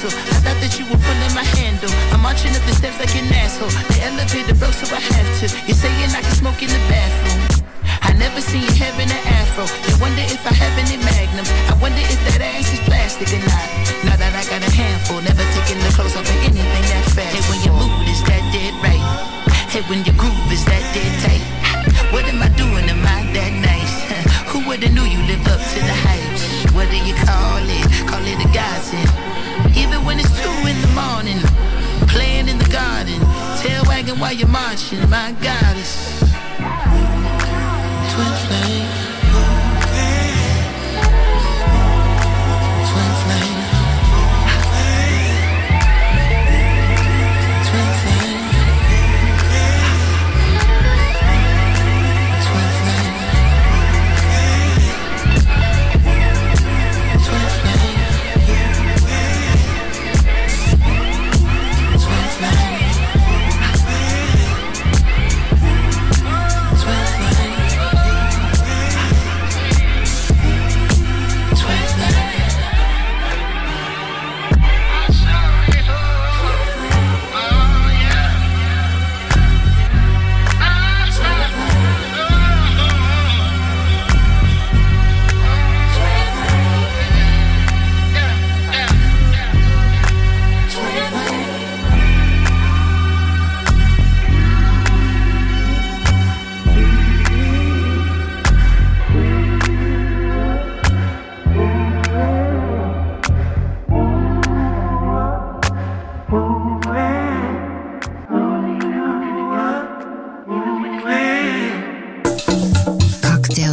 castle. I thought that you were pulling my handle. I'm marching up the steps like an asshole. The elevator broke, so I have to. You're saying I can smoke in the bathroom. I never seen you having an afro. You wonder if I have any magnums. I wonder if that ass is plastic or not. Now that I got a handful, never taking the clothes off of anything that fast. Hey, when your mood is that dead right. Hey, when your groove is that dead tight. What am I doing? Am I that nice? Who would've knew you live up to the hype? What do you call it? Call it a godsend. Even when it's two in the morning, playing in the garden, tail wagging while you're marching. My goddess. Twin flame.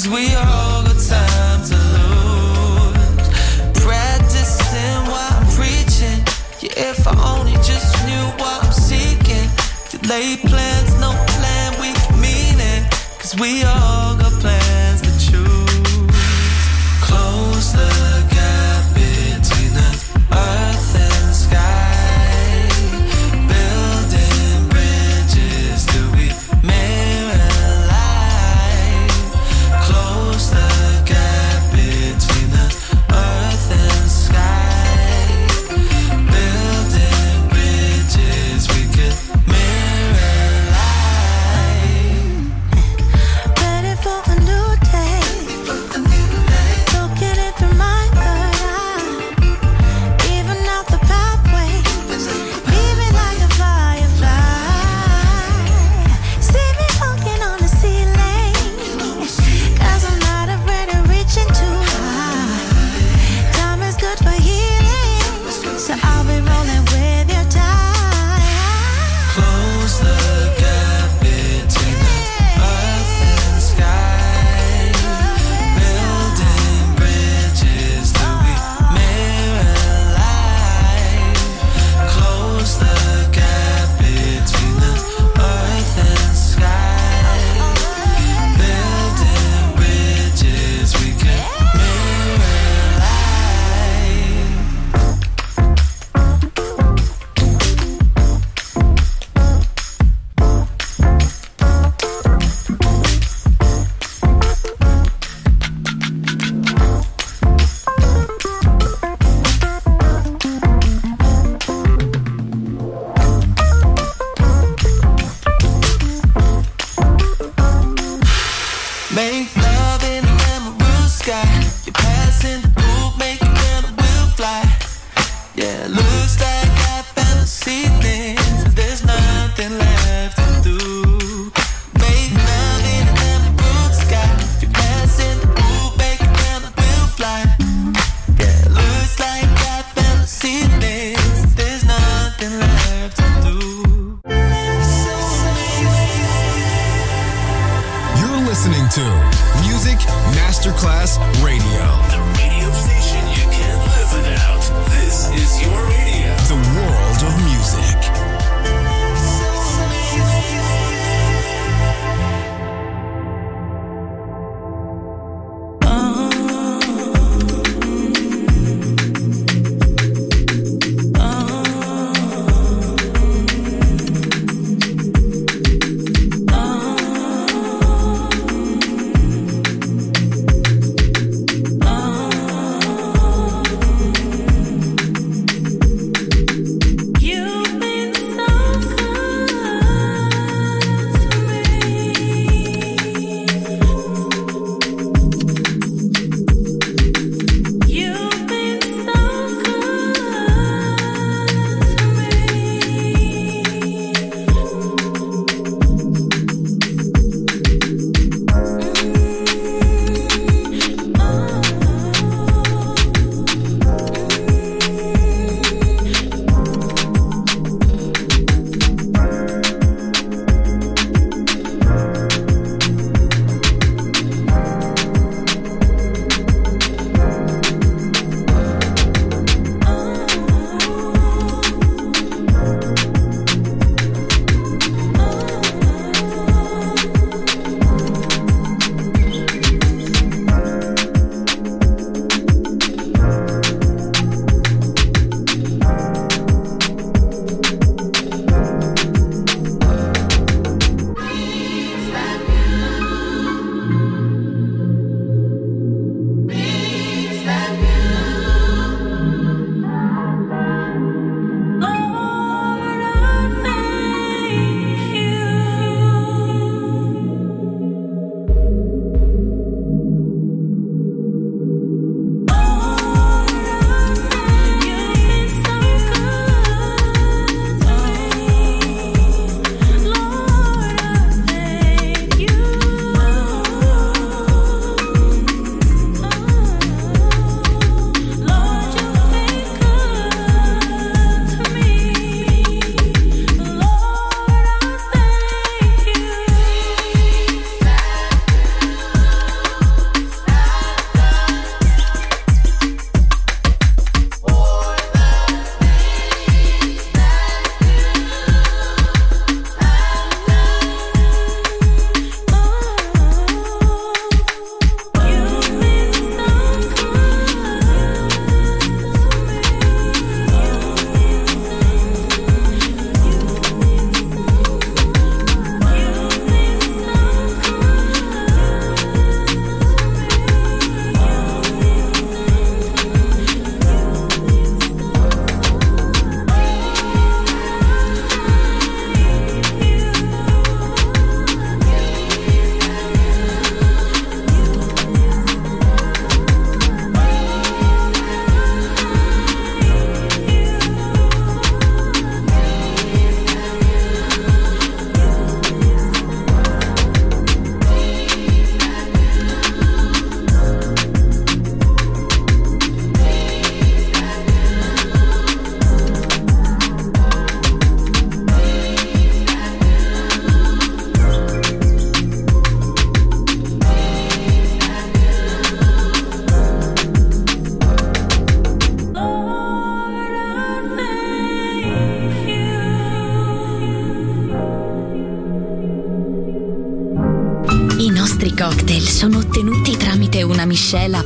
Cause we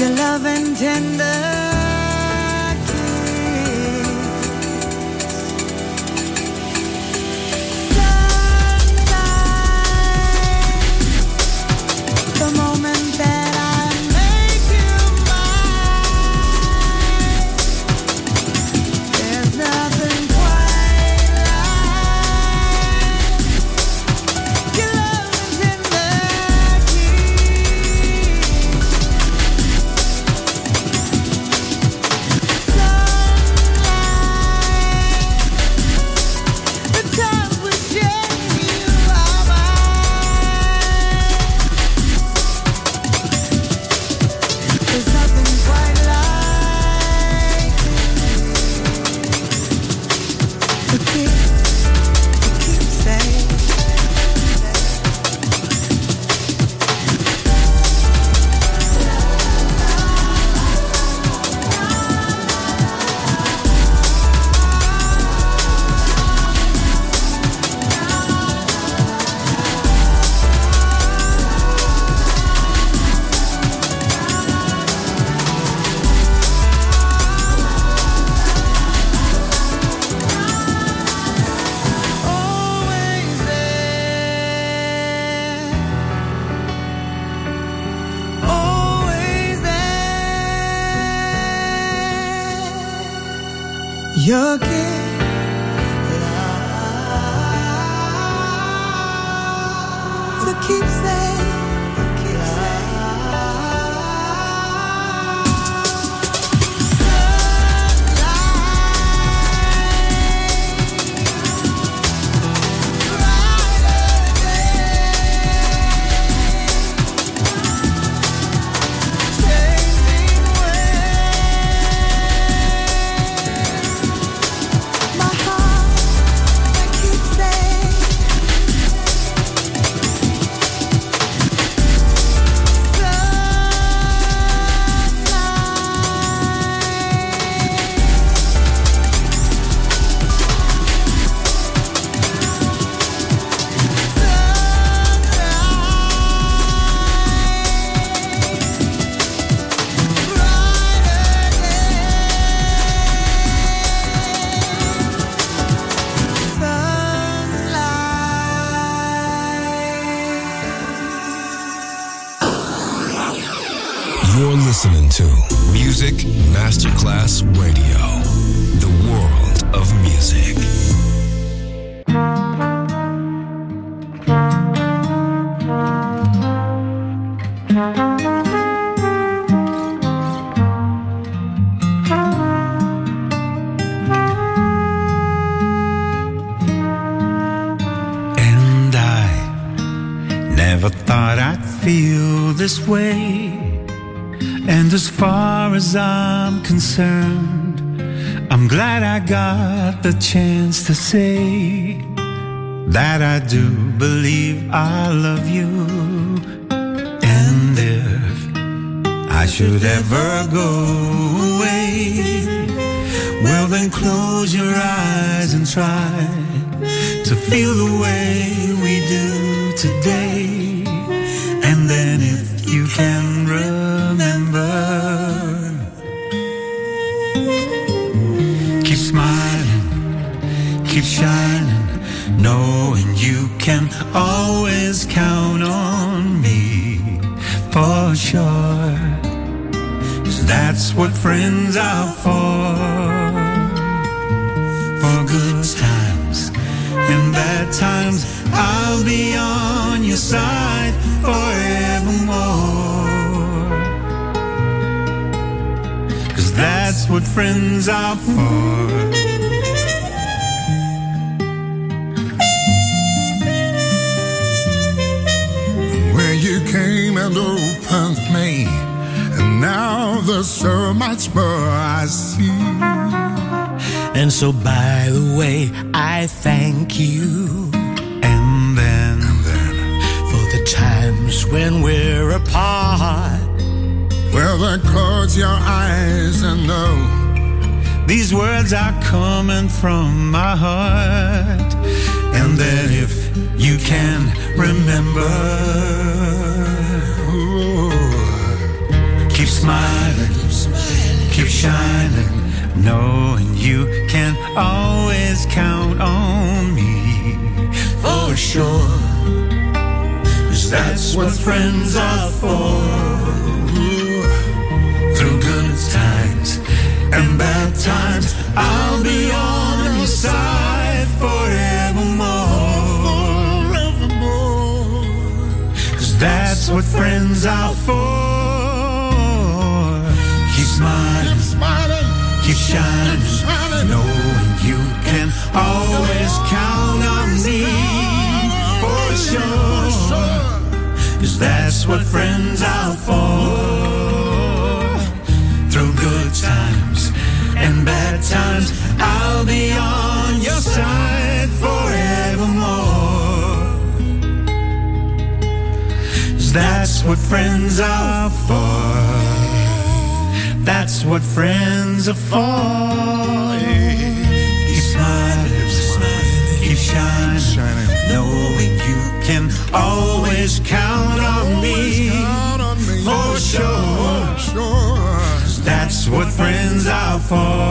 Your love and tender chance to say that I do believe I love you. And if I should ever go away, well, then close your eyes and try to feel the way we do today. Keep shining, knowing you can always count on me for sure. 'Cause that's what friends are for. For good times and bad times, I'll be on your side forevermore. Cause that's what friends are for. And opened me. And now there's so much more I see. And so, by the way, I thank you. And then, for the times when we're apart. Well, then close your eyes and know these words are coming from my heart. And then, if you can remember, smiling, keep shining, knowing you can always count on me for sure. 'Cause that's what friends are for. Through good times and bad times, I'll be on your side forevermore. Cause that's what friends are for. Knowing you can always count on me for sure. Cause that's what friends are for. Through good times and bad times, I'll be on your side forevermore. 'Cause That's what friends are for. That's what friends are for. Keep smiling, keep shining, knowing you can always count on me for sure. That's what friends are for.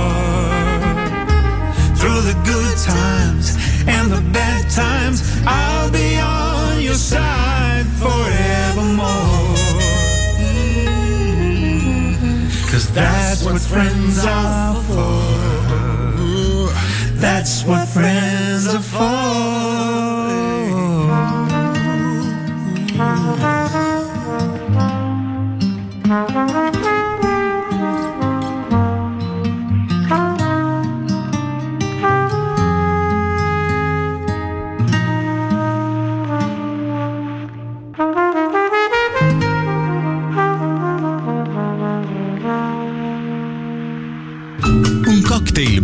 Through the good times and the bad times, I'll be on your side forevermore. Cause that's what friends are for. That's what friends are for.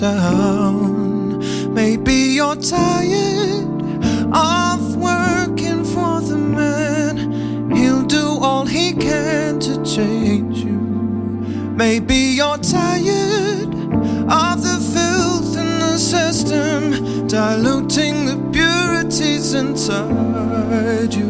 down. Maybe you're tired of working for the man. He'll do all he can to change you. Maybe you're tired of the filth in the system, diluting the purities inside you.